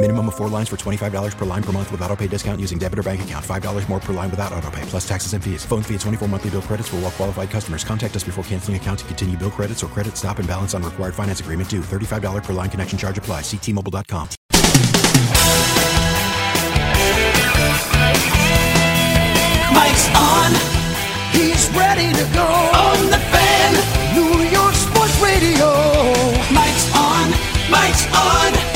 Minimum of four lines for $25 per line per month with auto pay discount using debit or bank account. $5 more per line without auto pay, plus taxes and fees. Phone fee at 24 monthly bill credits for all qualified customers. Contact us before canceling account to continue bill credits or credit stop and balance on required finance agreement due. $35 per line connection charge apply. Ctmobile.com. Mike's on. He's ready to go. On the fan. New York Sports Radio. Mike's on. Mike's on.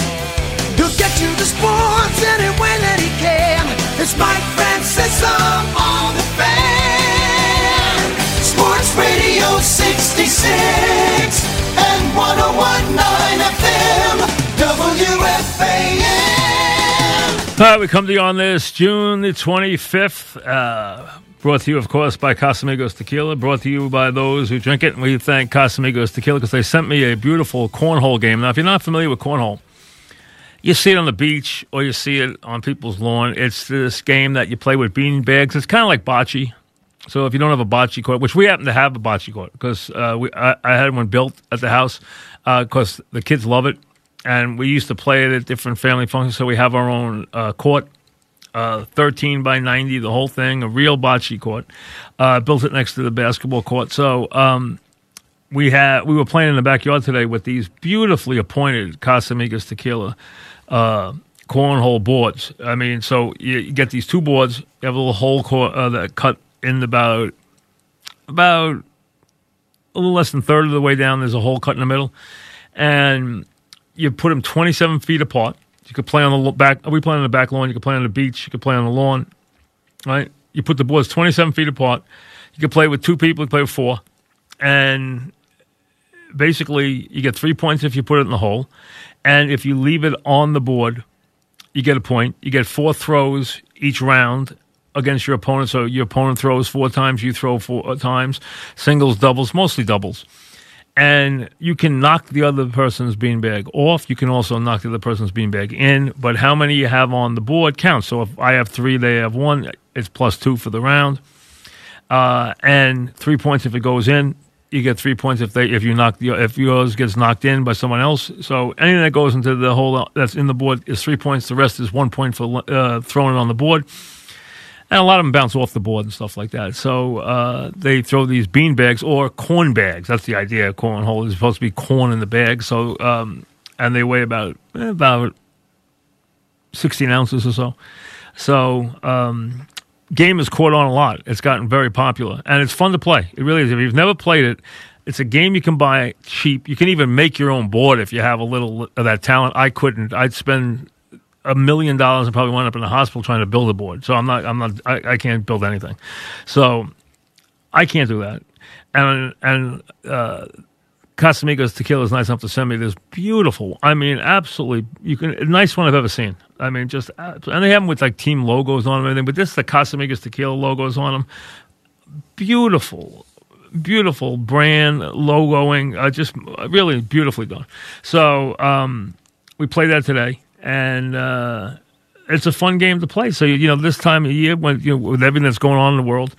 You the sports any way that he can. It's Mike Francesa on the fan. Sports Radio 66 and 1019 FM. WFAN. All right, we come to you on this June the 25th. Uh, brought to you, of course, by Casamigos Tequila. Brought to you by those who drink it. And we thank Casamigos Tequila because they sent me a beautiful cornhole game. Now, if you're not familiar with cornhole, you see it on the beach or you see it on people's lawn. It's this game that you play with bean bags. It's kind of like bocce. So if you don't have a bocce court, which we happen to have a bocce court because uh, we, I, I had one built at the house because the kids love it, and we used to play it at different family functions. So we have our own uh, court, uh, 13 by 90, the whole thing, a real bocce court. Uh, built it next to the basketball court. So um, we had we were playing in the backyard today with these beautifully appointed Casamigos Tequila uh, cornhole boards. I mean, so you, you get these two boards. You have a little hole cor- uh, that cut in about about a little less than a third of the way down. There's a hole cut in the middle, and you put them 27 feet apart. You could play on the back. We play on the back lawn. You could play on the beach. You could play on the lawn. Right? You put the boards 27 feet apart. You could play with two people. You could play with four, and basically you get three points if you put it in the hole, and if you leave it on the board, you get a point. You get four throws each round against your opponent. So your opponent throws four times, you throw four times, singles, doubles, mostly doubles. And you can knock the other person's beanbag off. You can also knock the other person's beanbag in. But how many you have on the board counts. So if I have three, they have one. It's plus two for the round. Uh, and three points if it goes in. You get three points if they if you knock if yours gets knocked in by someone else. So anything that goes into the hole that's in the board is three points. The rest is one point for uh, throwing it on the board. And a lot of them bounce off the board and stuff like that. So uh, they throw these bean bags or corn bags. That's the idea. Cornhole is supposed to be corn in the bag. So um, and they weigh about about sixteen ounces or so. So um, game is caught on a lot. It's gotten very popular and it's fun to play. It really is. If you've never played it, it's a game you can buy cheap. You can even make your own board if you have a little of that talent. I couldn't. I'd spend a million dollars and probably wind up in the hospital trying to build a board. So I'm not. I'm not. I, I can't build anything. So I can't do that. And and uh, Casamigos Tequila is nice enough to send me this beautiful. I mean, absolutely. You can nice one I've ever seen. I mean, just and they have them with like team logos on them and everything. But this is the Casamigos Tequila logos on them. Beautiful. Beautiful brand logoing, uh, just really beautifully done. So um, we play that today, and uh, it's a fun game to play. So you know, this time of year, when you know, with everything that's going on in the world,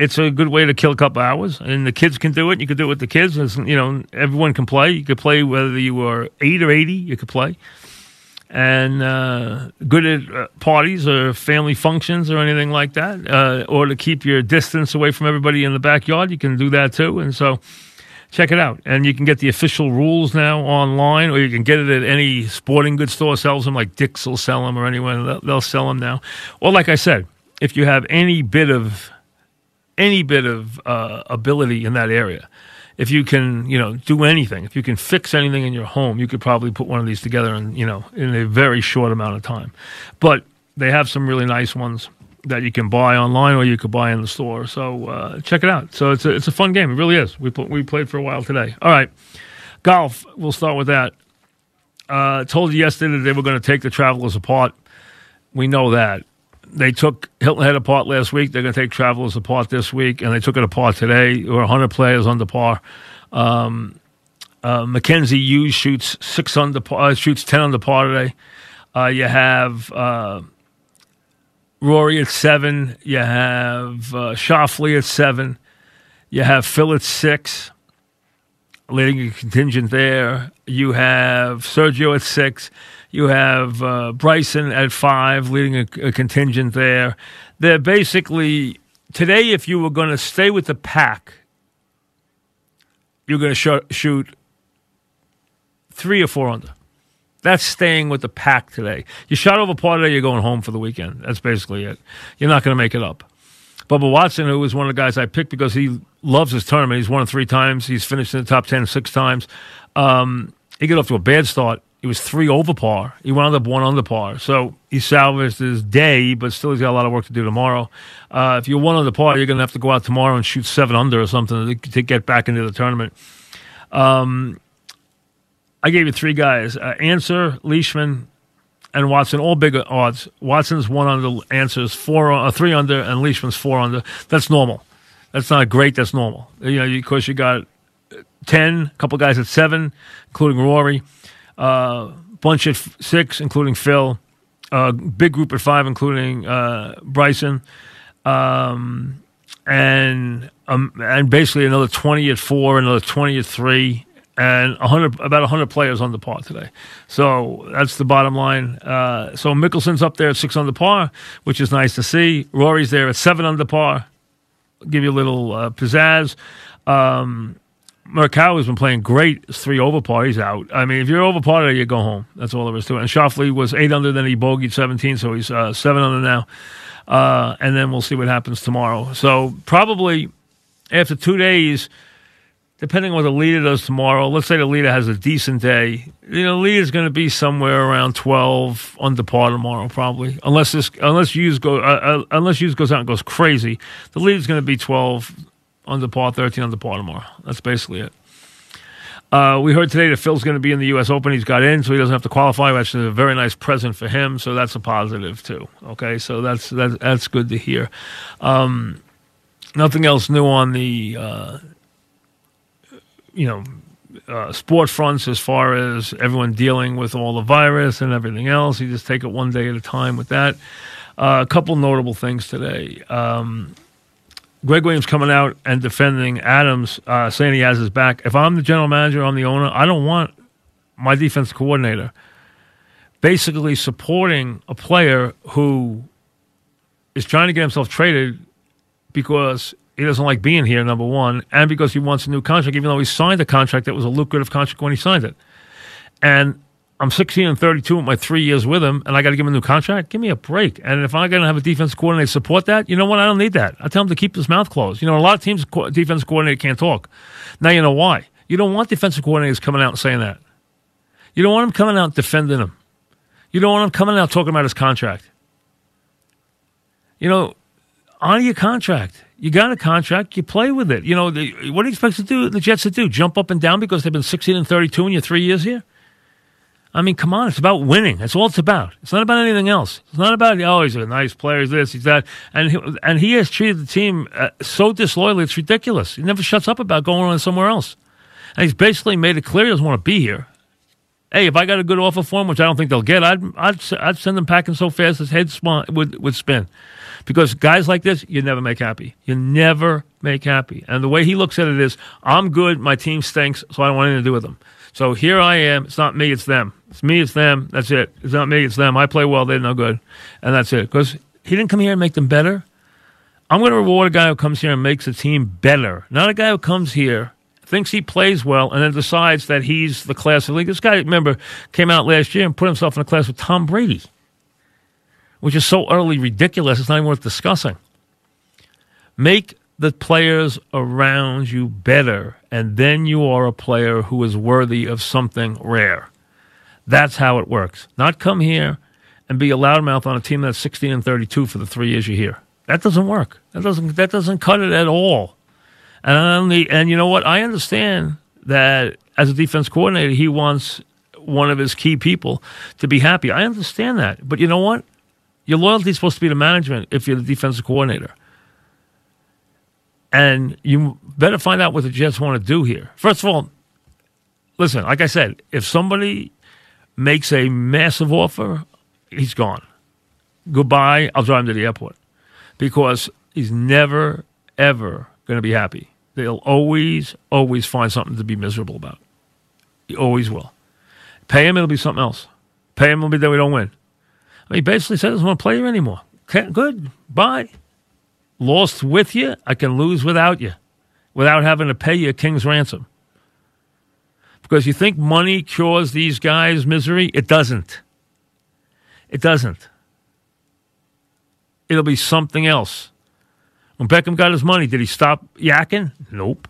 it's a good way to kill a couple hours. And the kids can do it. You can do it with the kids. It's, you know, everyone can play. You could play whether you were eight or eighty. You could play, and uh, good at uh, parties or family functions or anything like that, uh, or to keep your distance away from everybody in the backyard. You can do that too. And so check it out. And you can get the official rules now online, or you can get it at any sporting goods store sells them, like Dick's will sell them, or anyone they'll, they'll sell them now. Or like I said, if you have any bit of any bit of uh, ability in that area, if you can, you know, do anything, if you can fix anything in your home, you could probably put one of these together in, you know, in a very short amount of time. But they have some really nice ones that you can buy online or you could buy in the store. So uh, check it out. So it's a, it's a fun game. It really is. We put, we played for a while today. All right, golf. We'll start with that. Uh, told you yesterday that they were going to take the Travelers apart. We know that they took Hilton Head apart last week. They're going to take Travelers apart this week, and they took it apart today. There were 100 players under par. Um, uh, Mackenzie Hughes shoots six under par, uh, shoots 10 under par today. Uh, you have uh, Rory at seven. You have uh, Schauffele at seven. You have Phil at six, leading a contingent there. You have Sergio at six. You have uh, Bryson at five, leading a, a contingent there. They're basically today. If you were going to stay with the pack, you're going to sh- shoot three or four under. That's staying with the pack today. You shot over par today, you're going home for the weekend. That's basically it. You're not going to make it up. Bubba Watson, who was one of the guys I picked because he loves his tournament, he's won it three times. He's finished in the top 10 six times. Um, he got off to a bad start. He was three over par. He wound up one under par. So he salvaged his day, but still he's got a lot of work to do tomorrow. Uh, if you're one under par, you're going to have to go out tomorrow and shoot seven under or something to, to get back into the tournament. Um, I gave you three guys: uh, Ancer, Leishman, and Watson. All big odds. Watson's one under, Ancer's four, uh, three under, and Leishman's four under. That's normal. That's not great. That's normal. You know, of course, you got ten, a couple guys at seven, including Rory, uh, bunch at six, including Phil, a big group at five, including uh, Bryson, um, and um, and basically another twenty at four, another twenty at three, and 100, about 100 players on the par today. So that's the bottom line. Uh, so Mickelson's up there at six under par, which is nice to see. Rory's there at seven under par. Give you a little uh, pizzazz. Um, Morikawa has been playing great. Three over par. He's out. I mean, if you're over par you go home. That's all there is to it. And Schauffele was eight under, then he bogeyed 17, so he's uh, seven under now. Uh, and then we'll see what happens tomorrow. So probably after two days – depending on what the leader does tomorrow, let's say the leader has a decent day, you know, the leader's going to be somewhere around 12 under par tomorrow, probably. Unless this, unless Hughes go, uh, uh, unless Hughes goes out and goes crazy, the leader's going to be 12 under par, 13 under par tomorrow. That's basically it. Uh, we heard today that Phil's going to be in the U.S. Open. He's got in, so he doesn't have to qualify, which is a very nice present for him. So that's a positive too. Okay, so that's that's, that's good to hear. Um, nothing else new on the uh, you know, uh, sport fronts as far as everyone dealing with all the virus and everything else. You just take it one day at a time with that. Uh, a couple notable things today. Um, Greg Williams coming out and defending Adams, uh, saying he has his back. If I'm the general manager, I'm the owner, I don't want my defense coordinator basically supporting a player who is trying to get himself traded because he doesn't like being here, number one, and because he wants a new contract, even though he signed a contract that was a lucrative contract when he signed it. And I'm 16 and 32 with my three years with him, and I got to give him a new contract. Give me a break. And if I'm going to have a defense coordinator support that, you know what? I don't need that. I tell him to keep his mouth closed. You know, a lot of teams, defense coordinator can't talk. Now you know why. You don't want defensive coordinators coming out and saying that. You don't want him coming out defending him. You don't want him coming out talking about his contract. You know, honor your contract. You got a contract, you play with it. You know, the, what do you expect to do the Jets to do? Jump up and down because they've been 16 and 32 in your three years here? I mean, come on, it's about winning. That's all it's about. It's not about anything else. It's not about, oh, he's a nice player, he's this, he's that. And he, and he has treated the team uh, so disloyally, it's ridiculous. He never shuts up about going on somewhere else. And he's basically made it clear he doesn't want to be here. Hey, if I got a good offer for him, which I don't think they'll get, I'd, I'd, I'd send him packing so fast his head would, would spin. Because guys like this, you never make happy. You never make happy. And the way he looks at it is, I'm good, my team stinks, so I don't want anything to do with them. So here I am. It's not me, it's them. It's me, it's them. That's it. It's not me, it's them. I play well, they're no good. And that's it. Because he didn't come here and make them better. I'm going to reward a guy who comes here and makes a team better, not a guy who comes here thinks he plays well, and then decides that he's the class of the league. This guy, remember, came out last year and put himself in a class with Tom Brady which is so utterly ridiculous, it's not even worth discussing. Make the players around you better, and then you are a player who is worthy of something rare. That's how it works. Not come here and be a loudmouth on a team that's 16 and 32 for the three years you're here. That doesn't work. That doesn't that doesn't cut it at all. And and you know what? I understand that as a defense coordinator, he wants one of his key people to be happy. I understand that, but you know what? Your loyalty is supposed to be to management if you're the defensive coordinator. And you better find out what the Jets want to do here. First of all, listen, like I said, if somebody makes a massive offer, he's gone. Goodbye. I'll drive him to the airport because he's never, ever going to be happy. They'll always, always find something to be miserable about. He always will. Pay him, it'll be something else. Pay him, it'll be that we don't win. I mean, he basically said he doesn't want to play here anymore. Okay, good. Bye. Lost with you, I can lose without you, without having to pay you a king's ransom. Because you think money cures these guys' misery? It doesn't. It doesn't. It'll be something else. When Beckham got his money, did he stop yakking? Nope.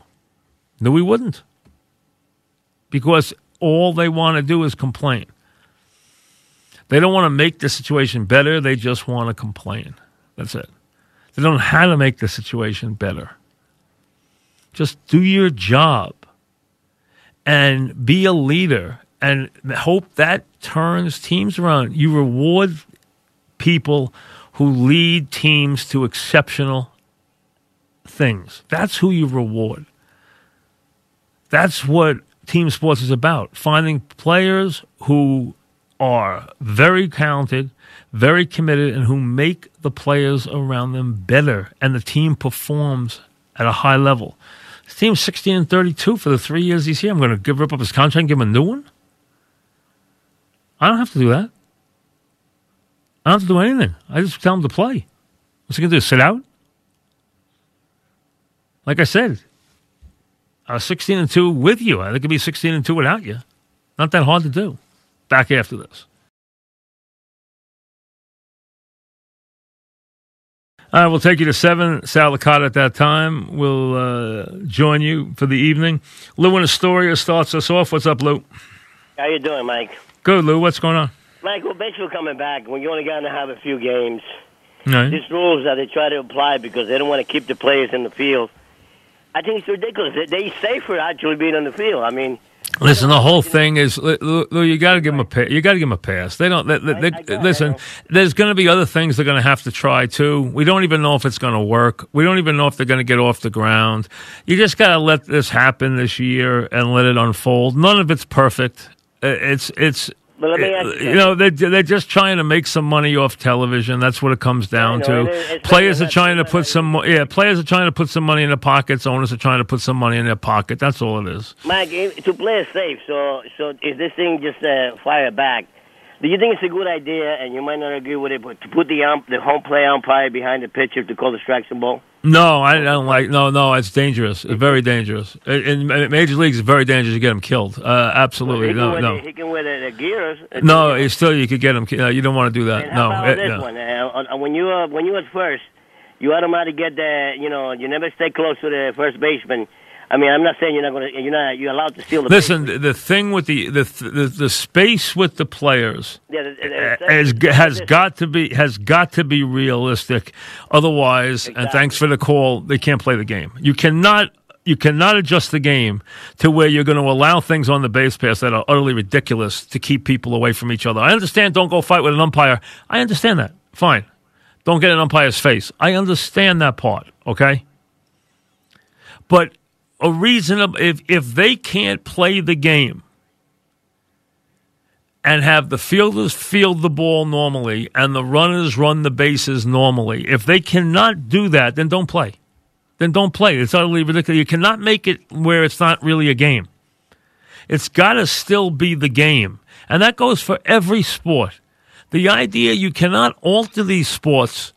No, he wouldn't. Because all they want to do is complain. They don't want to make the situation better, they just want to complain. That's it. They don't know how to make the situation better. Just do your job and be a leader and hope that turns teams around. You reward people who lead teams to exceptional things. That's who you reward. That's what team sports is about finding players who are very talented, very committed, and who make the players around them better, and the team performs at a high level. Team's 16 and 32 for the three years he's here. I'm going to give up his contract and give him a new one? I don't have to do that. I don't have to do anything. I just tell him to play. What's he going to do? Sit out? Like I said, I was 16 and 2 with you. I think could be 16 and 2 without you. Not that hard to do. Back after this. All right, we'll take you to seven. Sal Licata at that time we'll uh, join you for the evening. Lou in Astoria starts us off. What's up, Lou? How you doing, Mike? Good, Lou. What's going on? Mike, well, basically coming back, when you only got to have a few games, Right. these rules that they try to apply because they don't want to keep the players in the field, I think it's ridiculous. They- They safer actually being on the field. I mean, Listen, the whole thing is, Lou, you got to give them a pa- you got to give them a pass. They don't. They, they, they- I get it, I listen, there's going to be other things they're going to have to try too. We don't even know if it's going to work. We don't even know if they're going to get off the ground. You just got to let this happen this year and let it unfold. None of it's perfect. It's it's. But let me ask you you know they they're just trying to make some money off television. That's what it comes down know, to. it players are trying to put some yeah. Players are trying to put some money in their pockets. Owners are trying to put some money in their pocket. That's all it is. Mike, if- to play it safe, so so is this thing just uh, fire back? Do you think it's a good idea, and you might not agree with it, but to put the ump, the home play umpire behind the pitcher to call and ball? No, I don't like. No, no, it's dangerous. It's very dangerous. In, in major leagues, it's very dangerous to get him killed. Uh, absolutely, can no, no, The, he can wear the, the gears. no. It's still, you could get him. Uh, you don't want to do that. No, about uh, this no. one? Uh, when you uh, when you at first, you automatically get the you know you never stay close to the first baseman. I mean, I'm not saying you're not going to you're not you're allowed to steal the. Listen, the, thing with the the, the the space with the players Yeah, the- the- has has got to be has got to be realistic. Otherwise, and thanks for the call, they can't play the game. You cannot you cannot adjust the game to where you're going to allow things on the base pass that are utterly ridiculous to keep people away from each other. I understand. Don't go fight with an umpire. I understand that. Fine. Don't get an umpire's face. I understand that part. Okay. But a reasonable if if they can't play the game and have the fielders field the ball normally and the runners run the bases normally, if they cannot do that, then don't play. Then don't play. It's utterly ridiculous. You cannot make it where it's not really a game. It's got to still be the game. And that goes for every sport. The idea you cannot alter these sports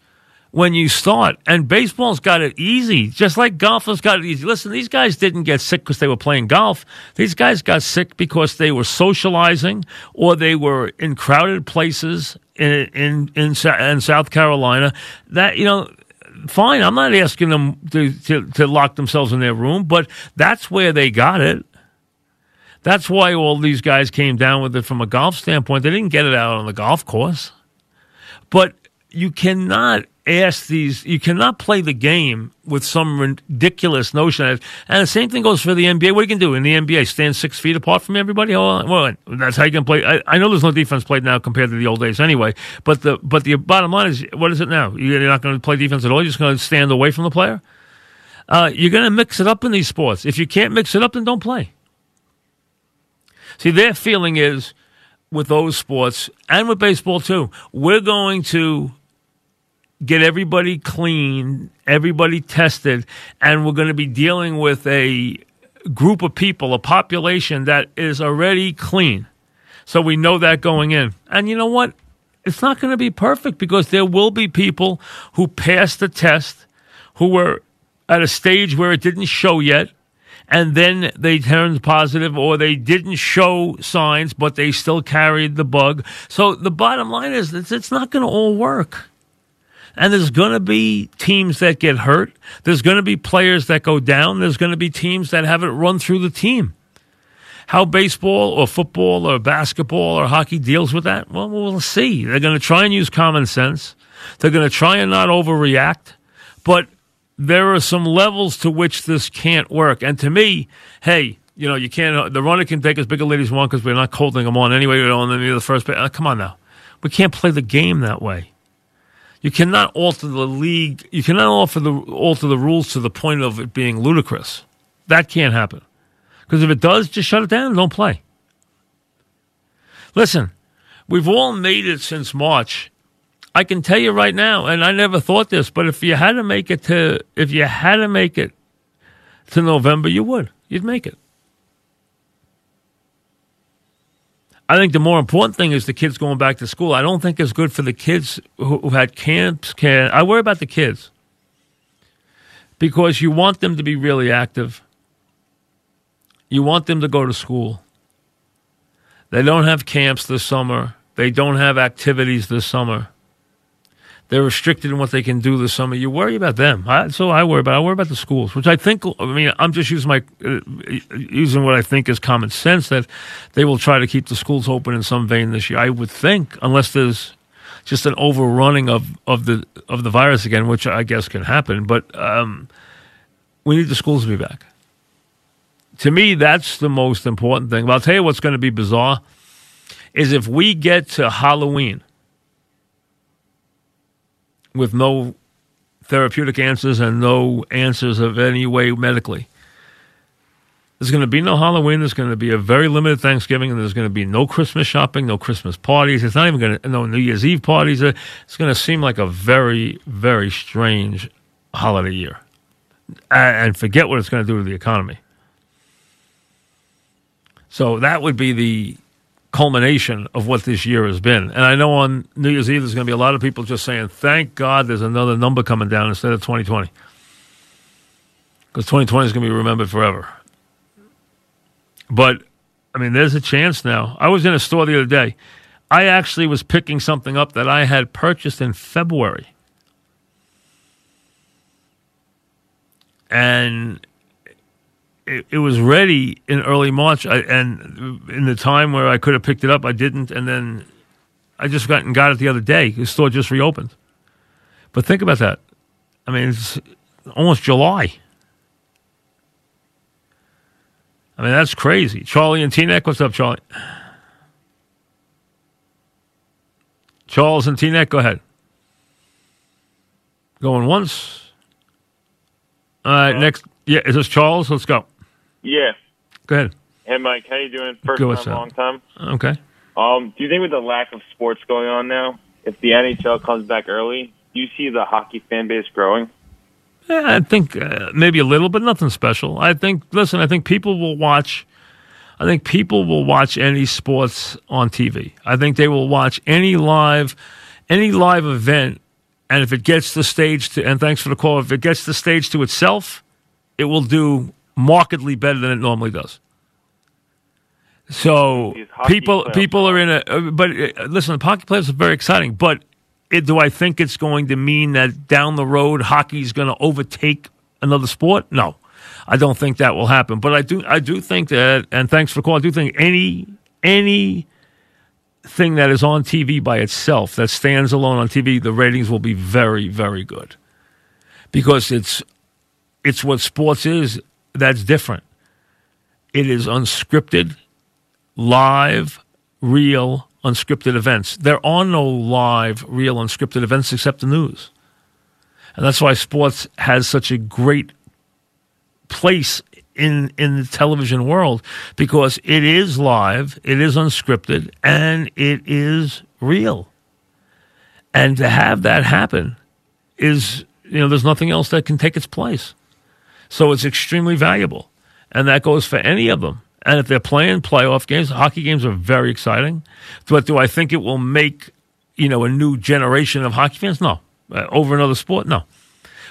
when you start. And baseball's got it easy, just like golf has got it easy. Listen, these guys didn't get sick because they were playing golf. These guys got sick because they were socializing or they were in crowded places in in in, in South Carolina. That you know. fine. I'm not asking them to, to, to lock themselves in their room, but that's where they got it. That's why all these guys came down with it from a golf standpoint. They didn't get it out on the golf course. But you cannot ask these, you cannot play the game with some ridiculous notion. That, and the same thing goes for the NBA. What are you to do in the NBA? Stand six feet apart from everybody? Well, that's how you can play. I, I, know there's no defense played now compared to the old days anyway. But the but the bottom line is, what is it now? You're not going to play defense at all. You're just going to stand away from the player. Uh, you're going to mix it up in these sports. If you can't mix it up, then don't play. See, their feeling is with those sports and with baseball too. We're going to get everybody clean, everybody tested, and we're going to be dealing with a group of people, a population that is already clean. So we know that going in. And you know what? It's not going to be perfect because there will be people who passed the test who were at a stage where it didn't show yet and then they turned positive or they didn't show signs, but they still carried the bug. So the bottom line is it's, it's not going to all work. And there's going to be teams that get hurt. There's going to be players that go down. There's going to be teams that haven't run through the team. How baseball or football or basketball or hockey deals with that? Well, we'll see. They're going to try and use common sense. They're going to try and not overreact. But there are some levels to which this can't work. And to me, hey, you know, you can't, the runner can take as big a lead as one because we're not holding them on anyway. We're on the first. Uh, come on now. We can't play the game that way. You cannot alter the league. You cannot alter the, alter the rules to the point of it being ludicrous. That can't happen. Because if it does, just shut it down and don't play. Listen, we've all made it since March. I can tell you right now, and I never thought this, but if you had to make it to, if you had to make it to November, you would. You'd make it. I think the more important thing is the kids going back to school. I don't think it's good for the kids who, who had camps. Can I worry about the kids because you want them to be really active. You want them to go to school. They don't have camps this summer. They don't have activities this summer. They're restricted in what they can do this summer. You worry about them. I, so I worry about. I worry about the schools, which I think. I mean, I'm just using my uh, using what I think is common sense that they will try to keep the schools open in some vein this year. I would think, unless there's just an overrunning of, of the of the virus again, which I guess can happen. But um, we need the schools to be back. To me, that's the most important thing. But I'll tell you what's going to be bizarre is if we get to Halloween with no therapeutic answers and no answers of any way medically. There's going to be no Halloween. There's going to be a very limited Thanksgiving, and there's going to be no Christmas shopping, no Christmas parties. It's not even going to no New Year's Eve parties. It's going to seem like a very, very strange holiday year, and forget what it's going to do to the economy. So that would be the culmination of what this year has been. And I know on New Year's Eve, there's going to be a lot of people just saying, thank God there's another number coming down instead of 2020. Because 2020 is going to be remembered forever. But, I mean, there's a chance now. I was in a store the other day. I actually was picking something up that I had purchased in February. And it, it, was ready in early March, I, and in the time where I could have picked it up, I didn't, and then I just got and got it the other day. The store just reopened. But think about that. I mean, it's almost July. I mean, that's crazy. Charlie and Teaneck, what's up, Charlie? Charles and Teaneck, go ahead. Going once. All right, next. Yeah, is this Charles? Let's go. Yeah. Go ahead. Hey, Mike. How you doing? First Go time, long time. Okay. Um, do you think with the lack of sports going on now, if the NHL comes back early, do you see the hockey fan base growing? Yeah, I think uh, maybe a little, but nothing special. I think. Listen, I think people will watch. I think people will watch any sports on TV. I think they will watch any live, any live event, and if it gets the stage to, and thanks for the call, if it gets the stage to itself, it will do markedly better than it normally does. So people people are in a but uh, listen, the hockey playoffs are very exciting, but it, do I think it's going to mean that down the road hockey is going to overtake another sport? No, I don't think that will happen. But I do, I do think that, and thanks for calling. I do think any any thing that is on TV by itself that stands alone on TV, the ratings will be very, very good because it's it's what sports is. That's different. It is unscripted, live, real, unscripted events. There are no live, real, unscripted events except the news. And that's why sports has such a great place in in the television world because it is live, it is unscripted, and it is real. And to have that happen is you know there's nothing else that can take its place. So it's extremely valuable, and that goes for any of them. And if they're playing playoff games, hockey games are very exciting. But do I think it will make you know a new generation of hockey fans? No, uh, over another sport, no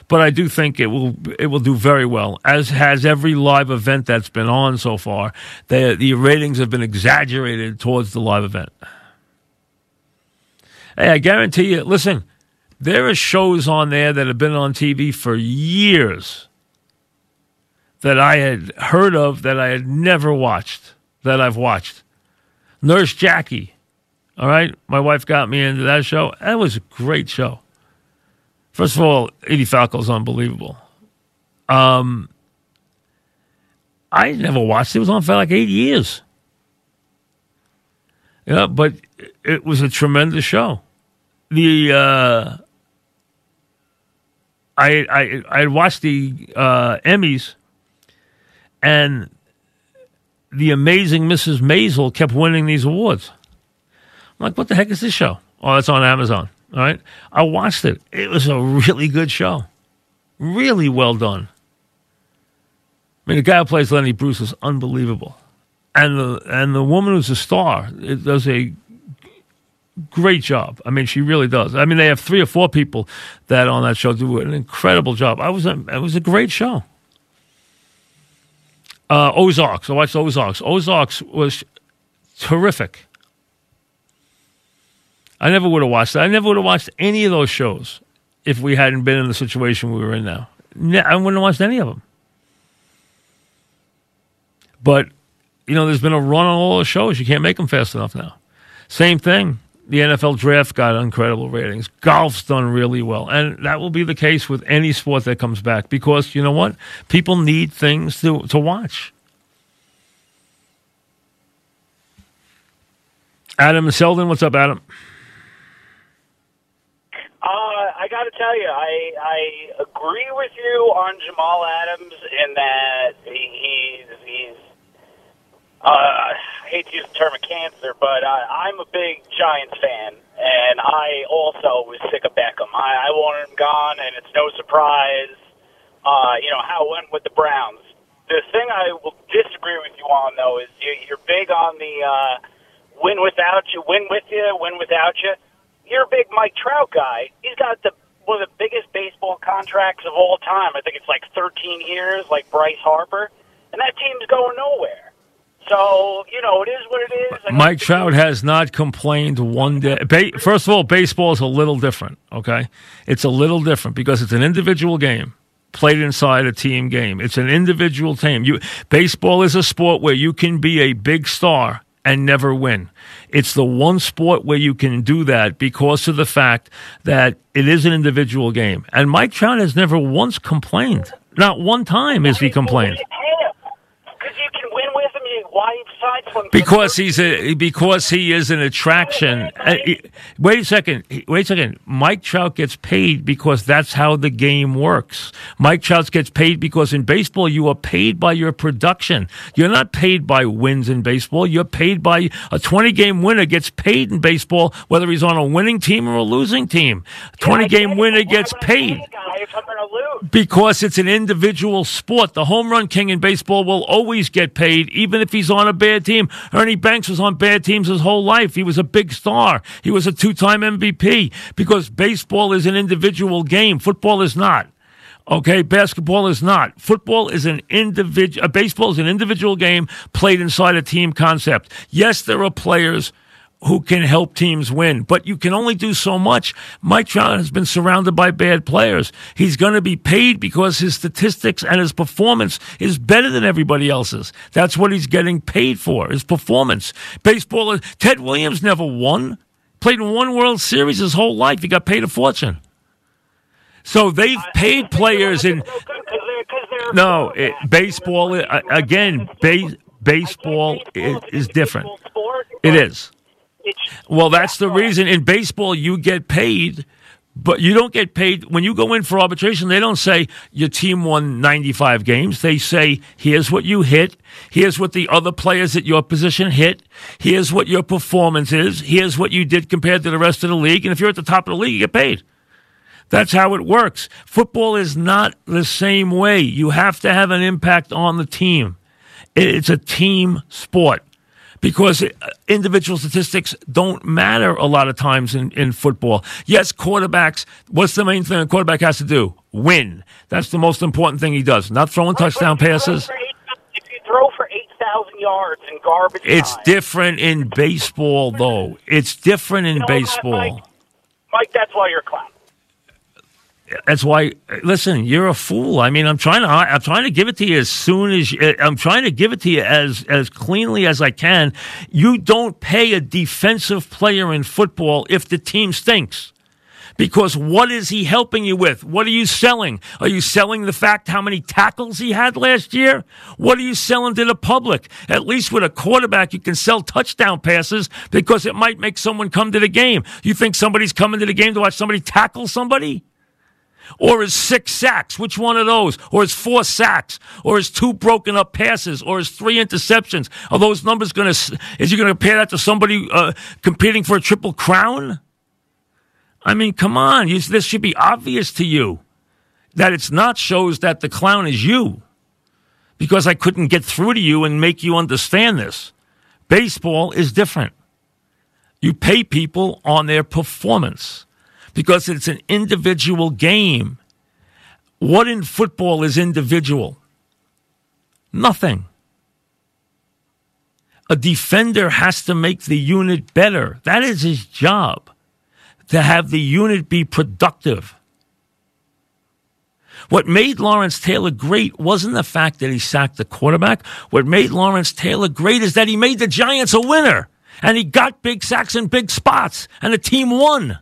but I do think it will it will do very well, as has every live event that's been on so far. The the ratings have been exaggerated towards the live event. Hey, I guarantee you. Listen, there are shows on there that have been on TV for years that I had heard of that I had never watched that I've watched. Nurse Jackie. All right, my wife got me into that show. That was a great show. First of all, Edie Falco is unbelievable. Um, I never watched it. It was on for like eight years. Yeah, but it was a tremendous show. The uh, I I I watched the uh, Emmys, and the amazing Mrs. Maisel kept winning these awards. I'm like, what the heck is this show? Oh, it's on Amazon. All right. I watched it. It was a really good show. Really well done. I mean, the guy who plays Lenny Bruce is unbelievable. And the and the woman who's a star it does a great job. I mean, she really does. I mean, they have three or four people that on that show do an incredible job. I was a, it was a great show. Uh, Ozarks. I watched Ozarks. Ozarks was terrific. I never would have watched that. I never would have watched any of those shows if we hadn't been in the situation we were in now. I wouldn't have watched any of them. But, you know, there's been a run on all those shows. You can't make them fast enough now. Same thing. The NFL draft got incredible ratings. Golf's done really well. And that will be the case with any sport that comes back because, you know what? People need things to, to watch. Adam Selden, what's up, Adam? Uh, I got to tell you, I I agree with you on Jamal Adams in that he, he's he's. Uh, I hate to use the term of cancer, but I, I'm a big Giants fan, and I also was sick of Beckham. I, I wanted him gone, and it's no surprise. Uh, you know how it went with the Browns. The thing I will disagree with you on, though, is you, you're big on the uh, win without you, win with you, win without you you're a big Mike Trout guy. He's got the one of the biggest baseball contracts of all time. I think it's like 13 years, like Bryce Harper, and that team's going nowhere. So you know, it is what it is. I Mike Trout has not complained one day. Ba- First of all, baseball is a little different. Okay, it's a little different because it's an individual game played inside a team game. It's an individual team. You baseball is a sport where you can be a big star and never win. It's the one sport where you can do that because of the fact that it is an individual game. And Mike Trout has never once complained. Not one time has he complained. Because you can win with him. You, why because he's a because he is an attraction. Uh, wait a second. Wait a second. Mike Trout gets paid because that's how the game works. Mike Trout gets paid because in baseball you are paid by your production. You're not paid by wins in baseball. You're paid by a 20 game winner gets paid in baseball whether he's on a winning team or a losing team. 20 game winner gets paid because it's an individual sport. The home run king in baseball will always get paid even if he's on a bad team. Ernie Banks was on bad teams his whole life. He was a big star. He was a two time MVP because baseball is an individual game. Football is not. Okay, basketball is not. Football is an individual. Uh, baseball is an individual game played inside a team concept. Yes, there are players who can help teams win, but you can only do so much. Mike Trout has been surrounded by bad players. He's going to be paid because his statistics and his performance is better than everybody else's. That's what he's getting paid for, his performance. Baseball, Ted Williams never won. Played in one World Series his whole life. He got paid a fortune. So they've paid players in. No, it, baseball uh, again. Base, baseball is, is different. It is. Well, that's the reason in baseball you get paid, but you don't get paid when you go in for arbitration. They don't say your team won 95 games. They say, here's what you hit. Here's what the other players at your position hit. Here's what your performance is. Here's what you did compared to the rest of the league. And if you're at the top of the league, you get paid. That's how it works. Football is not the same way. You have to have an impact on the team. It's a team sport because uh, individual statistics don't matter a lot of times in, in football. Yes, quarterbacks, what's the main thing a quarterback has to do? Win. That's the most important thing he does. Not throwing touchdown passes. If you throw for 8,000 yards in garbage It's time, different in baseball, though. It's different in You know, baseball. Mike, Mike, that's why you're clapping. That's why. Listen, you're a fool. I mean, I'm trying to. I'm trying to give it to you as soon as. You, I'm trying to give it to you as as cleanly as I can. You don't pay a defensive player in football if the team stinks. Because what is he helping you with? What are you selling? Are you selling the fact how many tackles he had last year? What are you selling to the public? At least with a quarterback, you can sell touchdown passes because it might make someone come to the game. You think somebody's coming to the game to watch somebody tackle somebody? Or his six sacks? Which one of those? Or his four sacks? Or his two broken up passes? Or his three interceptions? Are those numbers going to, is he going to compare that to somebody uh, competing for a triple crown? I mean, come on. You, this should be obvious to you. That it's not shows that the clown is you. Because I couldn't get through to you and make you understand this. Baseball is different. You pay people on their performance because it's an individual game. What in football is individual? Nothing. A defender has to make the unit better. That is his job, to have the unit be productive. What made Lawrence Taylor great wasn't the fact that he sacked the quarterback. What made Lawrence Taylor great is that he made the Giants a winner and he got big sacks in big spots and the team won.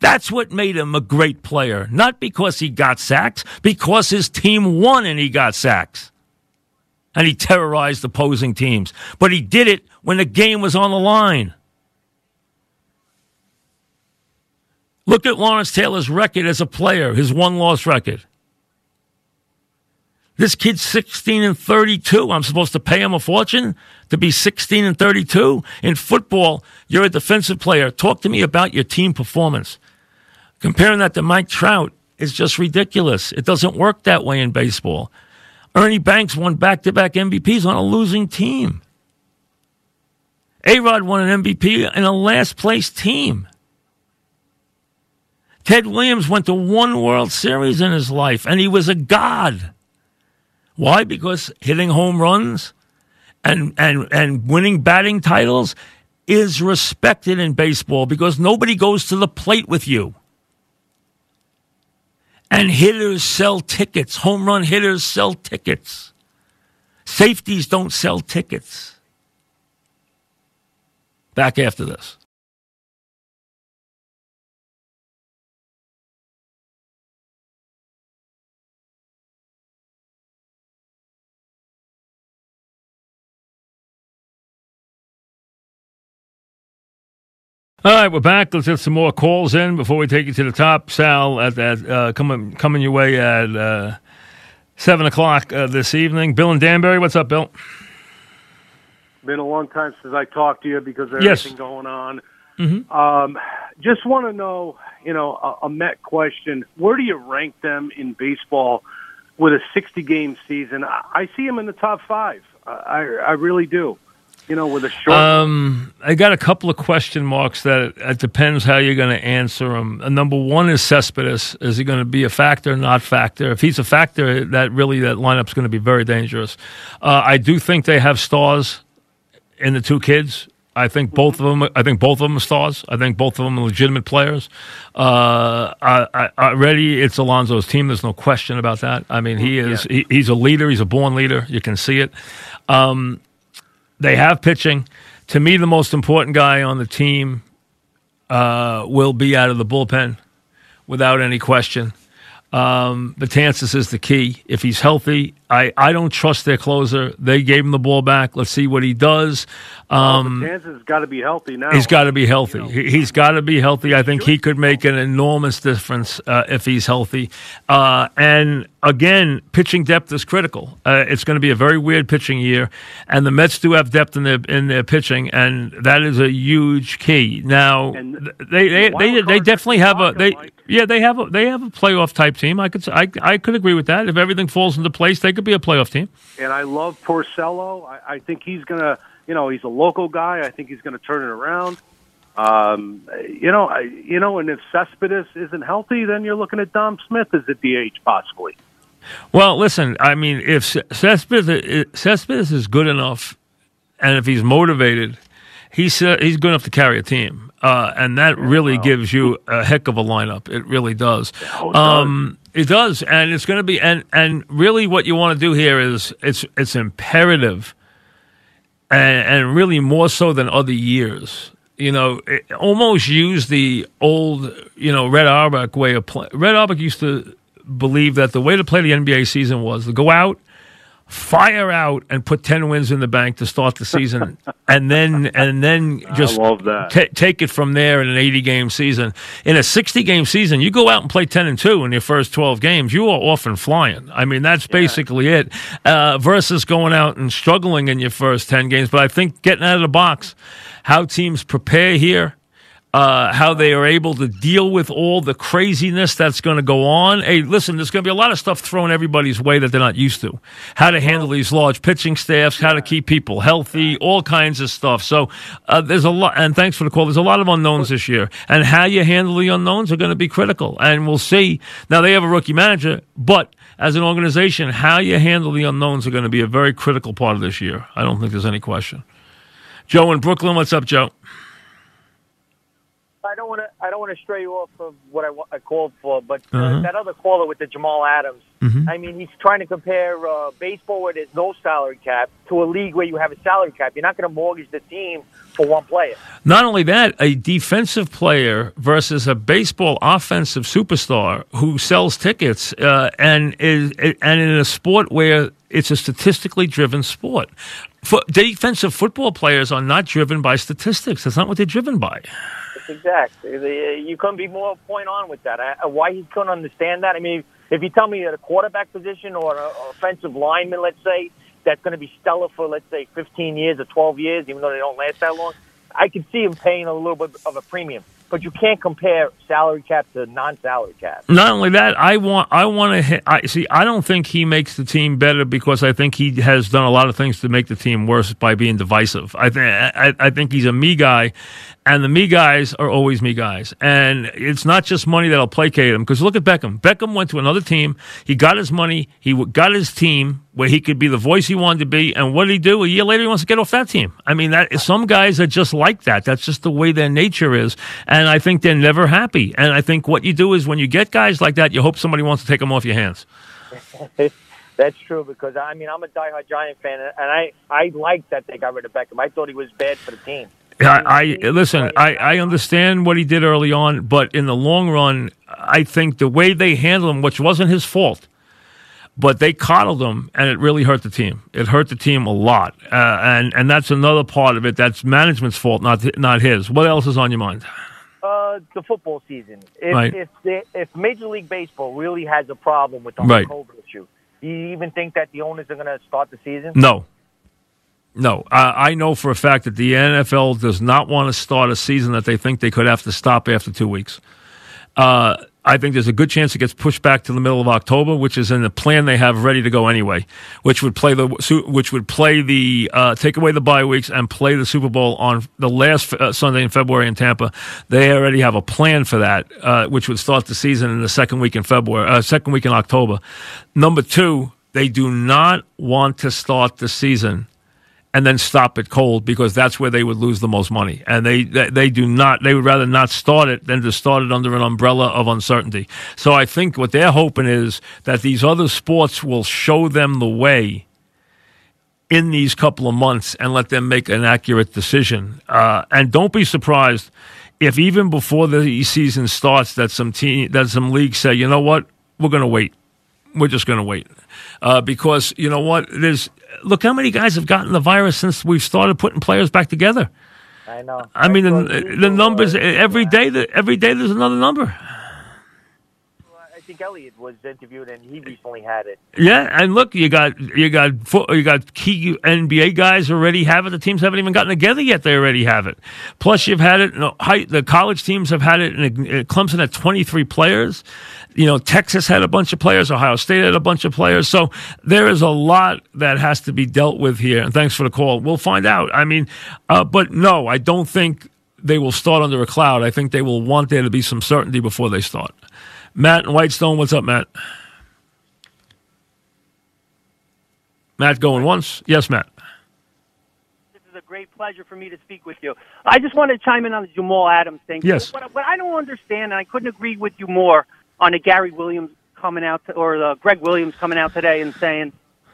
That's what made him a great player. Not because he got sacks, because his team won and he got sacks. And he terrorized opposing teams. But he did it when the game was on the line. Look at Lawrence Taylor's record as a player, his one loss record. This kid's 16 and 32. I'm supposed to pay him a fortune to be 16 and 32? In football, you're a defensive player. Talk to me about your team performance. Comparing that to Mike Trout is just ridiculous. It doesn't work that way in baseball. Ernie Banks won back to back MVPs on a losing team. A Rod won an MVP in a last place team. Ted Williams went to one World Series in his life, and he was a god. Why? Because hitting home runs and, and, and winning batting titles is respected in baseball because nobody goes to the plate with you. And hitters sell tickets. Home run hitters sell tickets. Safeties don't sell tickets. Back after this. All right, we're back. Let's get some more calls in before we take you to the top. Sal, at, at uh, coming coming your way at uh, seven o'clock uh, this evening. Bill and Danbury, what's up, Bill? Been a long time since I talked to you because of Yes. everything going on. Mm-hmm. Um, just want to know, you know, a, a Met question. Where do you rank them in baseball with a 60 game season? I, I see them in the top five. I, I, I really do. You know, with a short. Um, I got a couple of question marks that it depends how you're going to answer them. Uh, number one is Cespedes. Is he going to be a factor, not factor? If he's a factor, that really that lineup's going to be very dangerous. Uh, I do think they have stars in the two kids. I think both of them. I think both of them are stars. I think both of them are legitimate players. Uh, I, I, already, it's Alonso's team. There's no question about that. I mean, he is. He, he's a leader. He's a born leader. You can see it. Um, they have pitching. To me, the most important guy on the team uh, will be out of the bullpen, without any question. Um, Betances is the key. If he's healthy, I, I don't trust their closer. They gave him the ball back. Let's see what he does. Um, well, has got to be healthy now. He's got to be healthy. You know, he, has got to be healthy. I think he could make an enormous difference uh, if he's healthy. Uh, and again, pitching depth is critical. Uh, it's going to be a very weird pitching year, and the Mets do have depth in their in their pitching, and that is a huge key. Now, they they they, they definitely have a they yeah they have a they have a playoff type team. I could I I could agree with that. If everything falls into place, they could be a playoff team. And I love Porcello. I, I think he's going to you know, he's a local guy. I think he's going to turn it around. Um, you know, I, you know, and if Cespedes isn't healthy, then you're looking at Dom Smith as a DH possibly. Well, listen, I mean, if Cespedes, Cespedes is good enough, and if he's motivated, he's uh, he's good enough to carry a team, uh, and that really gives you a heck of a lineup. It really does. Oh, it um, does. It does, and it's going to be, and and really, what you want to do here is it's it's imperative and, and really more so than other years. You know, it almost use the old, you know, Red Auerbach way of playing. Red Auerbach used to believe that the way to play the NBA season was to go out fire out and put 10 wins in the bank to start the season and then and then just t- take it from there in an 80 game season. In a 60 game season you go out and play 10 and 2 in your first 12 games you are off and flying. I mean that's basically it uh, versus going out and struggling in your first 10 games. But i think getting out of the box how teams prepare here uh, how they are able to deal with all the craziness that's going to go on. Hey, listen, there's going to be a lot of stuff thrown everybody's way that they're not used to. How to handle these large pitching staffs, how to keep people healthy, all kinds of stuff. So uh, there's a lot, and thanks for the call. There's a lot of unknowns this year, and how you handle the unknowns are going to be critical. And we'll see. Now they have a rookie manager, but as an organization, how you handle the unknowns are going to be a very critical part of this year. I don't think there's any question. Joe in Brooklyn, what's up, Joe? I don't want to. I don't want to stray you off of what I, I called for, but uh, uh-huh. that other caller with the Jamal Adams. Mm-hmm. I mean, he's trying to compare uh, baseball where there's no salary cap to a league where you have a salary cap. You're not going to mortgage the team for one player. Not only that, a defensive player versus a baseball offensive superstar who sells tickets uh, and is and in a sport where it's a statistically driven sport. For defensive football players are not driven by statistics. That's not what they're driven by exactly. Uh, you couldn't be more point on with that. I, uh, why he couldn't understand that? I mean, if you tell me at a quarterback position or an offensive lineman, let's say, that's going to be stellar for, let's say, 15 years or 12 years, even though they don't last that long, I could see him paying a little bit of a premium but you can't compare salary cap to non-salary cap. Not only that, I want I want to I see. I don't think he makes the team better because I think he has done a lot of things to make the team worse by being divisive. I think I think he's a me guy, and the me guys are always me guys. And it's not just money that'll placate him. Because look at Beckham. Beckham went to another team. He got his money. He got his team where he could be the voice he wanted to be. And what did he do? A year later, he wants to get off that team. I mean, that some guys are just like that. That's just the way their nature is. And I think they're never happy. And I think what you do is when you get guys like that, you hope somebody wants to take them off your hands. That's true because I mean I'm a diehard Giant fan and I I like that they got rid of Beckham. I thought he was bad for the team. I, I listen. I, I understand what he did early on, but in the long run, I think the way they handled him, which wasn't his fault, but they coddled him, and it really hurt the team. It hurt the team a lot, uh, and and that's another part of it. That's management's fault, not not his. What else is on your mind? Uh, the football season. If right. if, they, if Major League Baseball really has a problem with the right. COVID issue, do you even think that the owners are going to start the season? No, no, I know for a fact that the NFL does not want to start a season that they think they could have to stop after two weeks. Uh, I think there's a good chance it gets pushed back to the middle of October, which is in the plan they have ready to go anyway. Which would play the which would play the uh, take away the bye weeks and play the Super Bowl on the last uh, Sunday in February in Tampa. They already have a plan for that, uh, which would start the season in the second week in February, uh, second week in October. Number two, they do not want to start the season and then stop it cold because that's where they would lose the most money. And they, they, they do not, they would rather not start it than to start it under an umbrella of uncertainty. So I think what they're hoping is that these other sports will show them the way in these couple of months and let them make an accurate decision. Uh, and don't be surprised if even before the season starts that some team, that some leagues say, you know what, we're going to wait. We're just going to wait uh, because you know what? There's look how many guys have gotten the virus since we've started putting players back together. I know. I mean, the, the numbers every day. The, every day there's another number. I think Elliott was interviewed, and he recently had it. Yeah, and look, you got you got you got key NBA guys already have it. The teams haven't even gotten together yet; they already have it. Plus, you've had it. You know, high, the college teams have had it. In, in Clemson had twenty three players. You know, Texas had a bunch of players. Ohio State had a bunch of players. So there is a lot that has to be dealt with here. And thanks for the call. We'll find out. I mean, uh, but no, I don't think they will start under a cloud. I think they will want there to be some certainty before they start. Matt and Whitestone, what's up, Matt? Matt going once? Yes, Matt. This is a great pleasure for me to speak with you. I just want to chime in on the Jamal Adams thing. Yes. What, what I don't understand, and I couldn't agree with you more on the Gary Williams coming out, to, or the Gregg Williams coming out today and saying,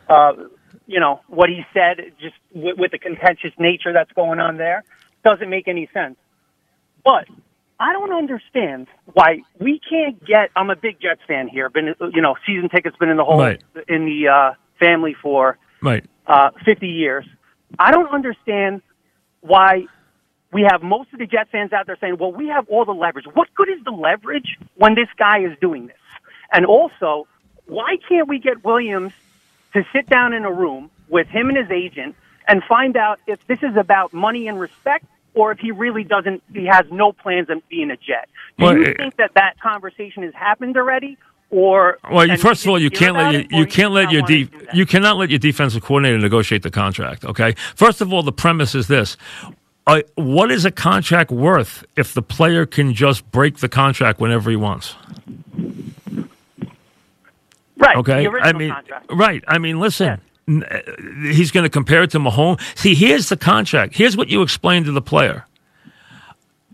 uh, you know, what he said, just with, with the contentious nature that's going on there, doesn't make any sense. But I don't understand why we can't get. I'm a big Jets fan here. Been you know season tickets been in the whole Right. in the uh, family for Right. uh, 50 years. I don't understand why we have most of the Jets fans out there saying, "Well, we have all the leverage." What good is the leverage when this guy is doing this? And also, why can't we get Williams to sit down in a room with him and his agent and find out if this is about money and respect or if he really doesn't, he has no plans on being a Jet. Do Well, you think that that conversation has happened already? Or Well, you, first of all, you can't let you, you can't let your de- you cannot let your defensive coordinator negotiate the contract. Okay. First of all, the premise is this: uh, what is a contract worth if the player can just break the contract whenever he wants? Right. Okay. I mean, contract. right. I mean, listen. n- uh, He's going to compare it to Mahomes. See, here's the contract. Here's what you explain to the player.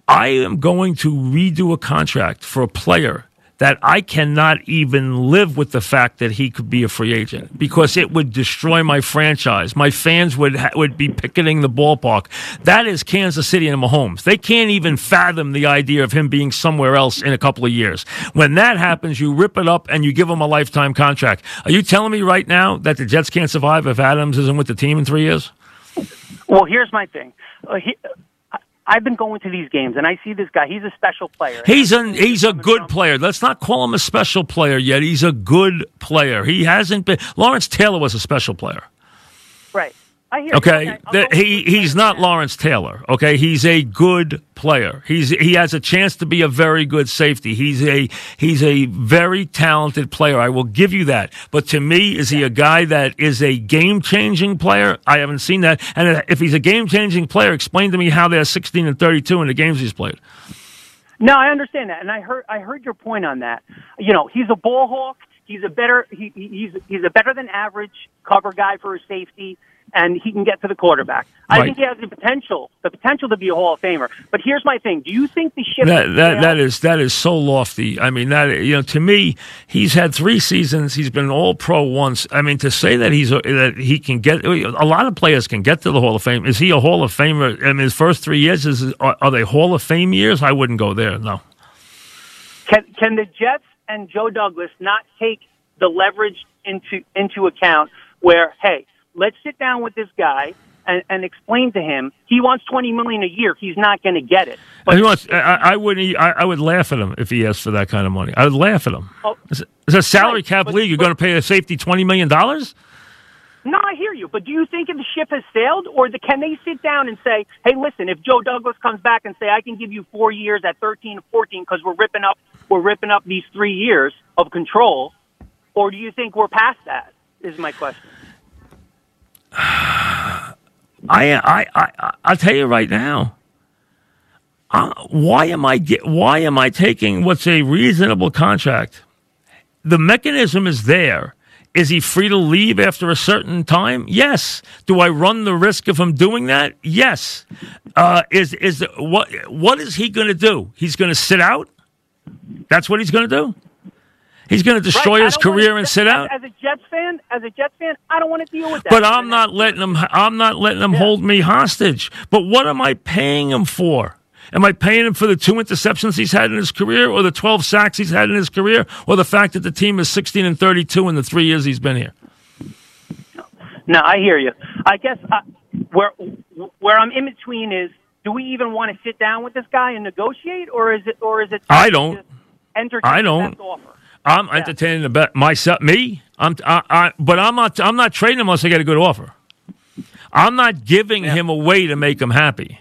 I am going to redo a contract for a player that I cannot even live with the fact that he could be a free agent because it would destroy my franchise. My fans would ha- would be picketing the ballpark. That is Kansas City and Mahomes. They can't even fathom the idea of him being somewhere else in a couple of years. When that happens, you rip it up and you give him a lifetime contract. Are you telling me right now that the Jets can't survive if Adams isn't with the team in three years? Well, here's my thing. Uh, he, I've been going to these games, and I see this guy. He's a special player. He's a he's a good player. Let's not call him a special player yet. He's a good player. He hasn't been. Lawrence Taylor was a special player. Right. I hear. Okay. The- he he's not Lawrence Taylor. Okay, he's a good player. He's he has a chance to be a very good safety. He's a he's a very talented player. I will give you that. But to me, is he a guy that is a game changing player? I haven't seen that. And if he's a game changing player, explain to me how they're sixteen and thirty two in the games he's played. No, I understand that, and I heard I heard your point on that. You know, he's a ball hawk. He's a better he, he- he's he's a better than average cover guy for a safety, and he can get to the quarterback. I think he has the potential the potential to be a Hall of Famer. But here's my thing: Do you think the ship That that that is that is so lofty. I mean that you know to me he's had three seasons. He's been all pro once. I mean to say that he's a, that he can get a lot of players can get to the Hall of Fame. Is he a Hall of Famer? In his first three years, is are, are they Hall of Fame years? I wouldn't go there. No. Can can the Jets and Joe Douglas not take the leverage into into account where hey, let's sit down with this guy and, and explain to him he wants twenty million a year, he's not going to get it. And he wants, I, I wouldn't. e- I, I would laugh at him if he asked for that kind of money. I would laugh at him. Oh. It's a, it's a salary cap league. You're going to pay a safety twenty million dollars. No, I hear you, but do you think if the ship has sailed, or the, can they sit down and say, "Hey, listen, if Joe Douglas comes back and say I can give you four years at thirteen and fourteen because we're ripping up we're ripping up these three years of control," or do you think we're past that? Is my question. I, I, I, I'll tell you right now. Uh, why am I get, Why am I taking what's a reasonable contract? The mechanism is there. Is he free to leave after a certain time? Yes. Do I run the risk of him doing that? Yes. Uh, is is what what is he going to do? He's going to sit out. That's what he's going to do. He's going to destroy Right, his career and sit as- out. As a Jets fan, as a Jets fan, I don't want to deal with that. But I'm not letting him. I'm not letting him hold me hostage. But what am I paying him for? Am I paying him for the two interceptions he's had in his career, or the 12 sacks he's had in his career, or the fact that the team is 16 and 32 in the three years he's been here? No, I hear you. I guess uh, where where I'm in between is, do we even want to sit down with this guy and negotiate, or is it or is it? I don't. Entertain I don't. offer? I'm entertaining the bet myself. Me, I'm. I, I, but I'm not. I'm not trading him unless I get a good offer. I'm not giving him away to make him happy.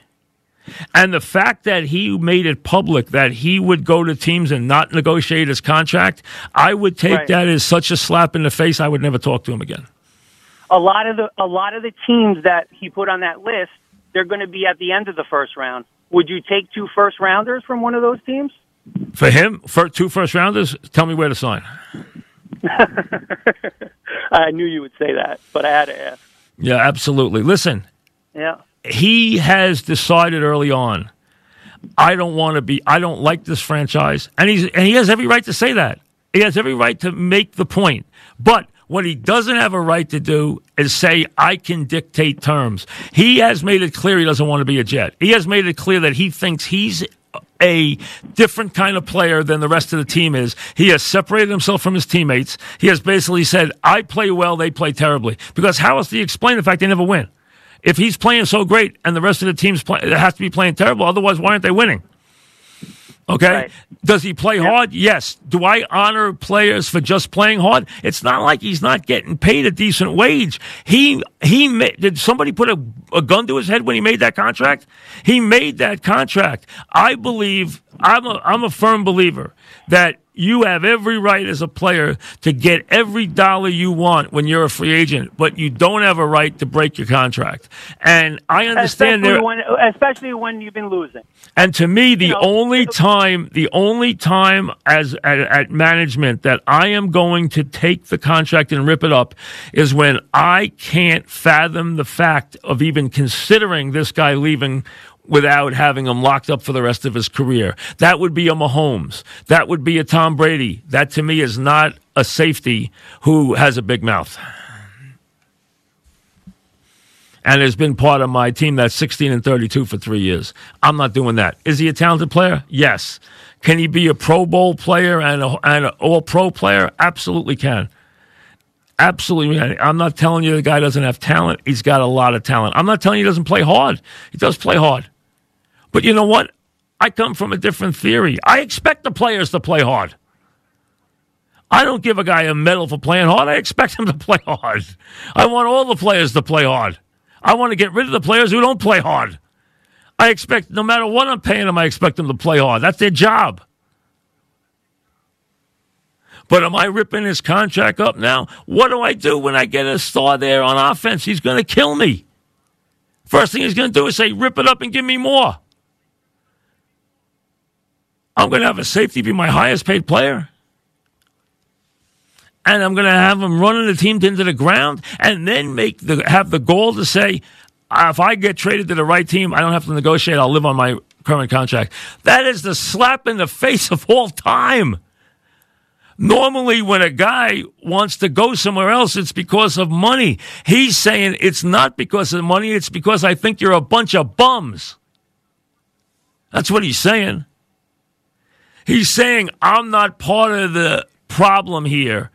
And the fact that he made it public that he would go to teams and not negotiate his contract, I would take Right. that as such a slap in the face. I would never talk to him again. A lot of the a lot of the teams that he put on that list, they're going to be at the end of the first round. Would you take two first rounders from one of those teams? For him, for two first rounders, tell me where to sign. I knew you would say that, but I had to ask. Yeah, absolutely. Listen, Yeah. he has decided early on I don't want to be I don't like this franchise and he's and he has every right to say that. He has every right to make the point. But what he doesn't have a right to do is say I can dictate terms. He has made it clear he doesn't want to be a Jet. He has made it clear that he thinks he's a different kind of player than the rest of the team is. He has separated himself from his teammates. He has basically said, I play well, they play terribly. Because how else do you explain the fact they never win? If he's playing so great and the rest of the team's play, has to be playing terrible, otherwise, why aren't they winning? Okay. Does he play hard? Yes. Do I honor players for just playing hard? It's not like he's not getting paid a decent wage. He he did somebody put a, a gun to his head when he made that contract? He made that contract. I believe I'm a I'm a firm believer that you have every right as a player to get every dollar you want when you're a free agent, but you don't have a right to break your contract. And I understand especially when especially when you've been losing. and to me, the only time, the only time as at, at management that I am going to take the contract and rip it up is when I can't fathom the fact of even considering this guy leaving without having him locked up for the rest of his career. That would be a Mahomes. That would be a Tom Brady. That to me is not a safety who has a big mouth and has been part of my team that's 16 and 32 for three years. I'm not doing that. Is he a talented player? Yes. Can he be a Pro Bowl player and, a, and an All Pro player? Absolutely can. Absolutely. I'm not telling you the guy doesn't have talent. He's got a lot of talent. I'm not telling you he doesn't play hard. He does play hard. But you know what? I come from a different theory. I expect the players to play hard. I don't give a guy a medal for playing hard. I expect him to play hard. I want all the players to play hard. I want to get rid of the players who don't play hard. I expect, no matter what I'm paying them, I expect them to play hard. That's their job. But am I ripping his contract up now? What do I do when I get a star there on offense? He's going to kill me. First thing he's going to do is say, rip it up and give me more. I'm going to have a safety be my highest paid player. And I'm going to have him running the team into the ground and then make the have the goal to say, "Uh, if I get traded to the right team, I don't have to negotiate. I'll live on my current contract. That is the slap in the face of all time. Normally, when a guy wants to go somewhere else, it's because of money. He's saying it's not because of money, it's because I think you're a bunch of bums. That's what he's saying. He's saying, I'm not part of the problem here.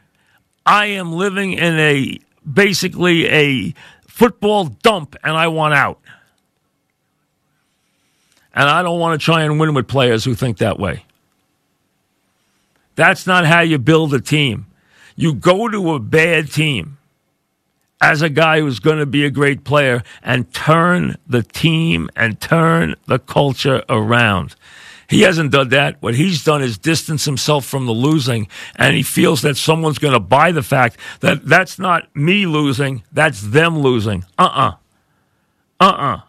I am living in a basically a football dump and I want out. And I don't want to try and win with players who think that way. That's not how you build a team. You go to a bad team as a guy who's going to be a great player and turn the team and turn the culture around. He hasn't done that. What he's done is distance himself from the losing, and he feels that someone's going to buy the fact that that's not me losing, that's them losing. Uh uh-uh. uh. Uh uh.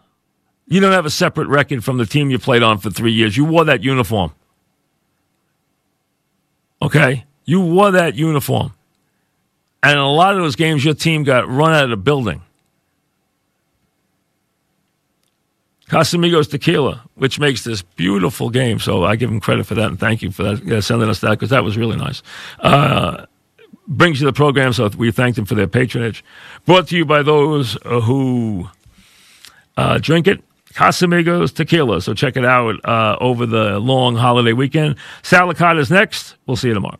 You don't have a separate record from the team you played on for three years. You wore that uniform. Okay? You wore that uniform. And in a lot of those games, your team got run out of the building. Casamigos Tequila, which makes this beautiful game. So I give him credit for that and thank you for that, yeah, sending us that because that was really nice. Uh, brings you the program, so we thank them for their patronage. Brought to you by those uh, who uh, drink it. Casamigos Tequila. So check it out uh, over the long holiday weekend. Sal Licata is next. We'll see you tomorrow.